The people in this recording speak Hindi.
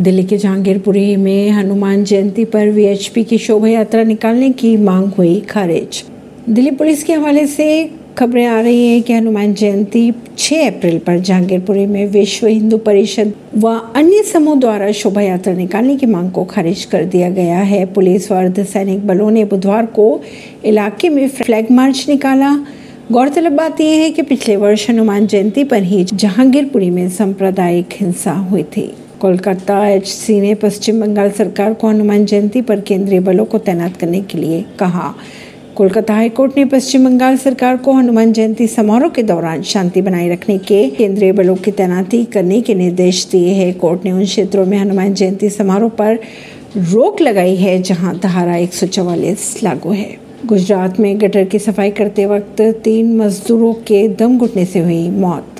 दिल्ली के जहांगीरपुरी में हनुमान जयंती पर वीएचपी की शोभा यात्रा निकालने की मांग हुई खारिज। दिल्ली पुलिस के हवाले से खबरें आ रही हैं कि हनुमान जयंती 6 अप्रैल पर जहांगीरपुरी में विश्व हिंदू परिषद व अन्य समूह द्वारा शोभा यात्रा निकालने की मांग को खारिज कर दिया गया है। पुलिस व अर्धसैनिक बलों ने बुधवार को इलाके में फ्लैग मार्च निकाला। गौरतलब बात यह है कि पिछले वर्ष हनुमान जयंती पर ही जहांगीरपुरी में सांप्रदायिक हिंसा हुई थी। कोलकाता एचसी ने पश्चिम बंगाल सरकार को हनुमान जयंती पर केंद्रीय बलों को तैनात करने के लिए कहा। कोलकाता हाईकोर्ट ने पश्चिम बंगाल सरकार को हनुमान जयंती समारोह के दौरान शांति बनाए रखने के केंद्रीय बलों की तैनाती करने के निर्देश दिए हैं। कोर्ट ने उन क्षेत्रों में हनुमान जयंती समारोह पर रोक लगाई है, जहाँ धारा एक लागू है। गुजरात में गटर की सफ़ाई करते वक्त तीन मजदूरों के दम घुटने से हुई मौत।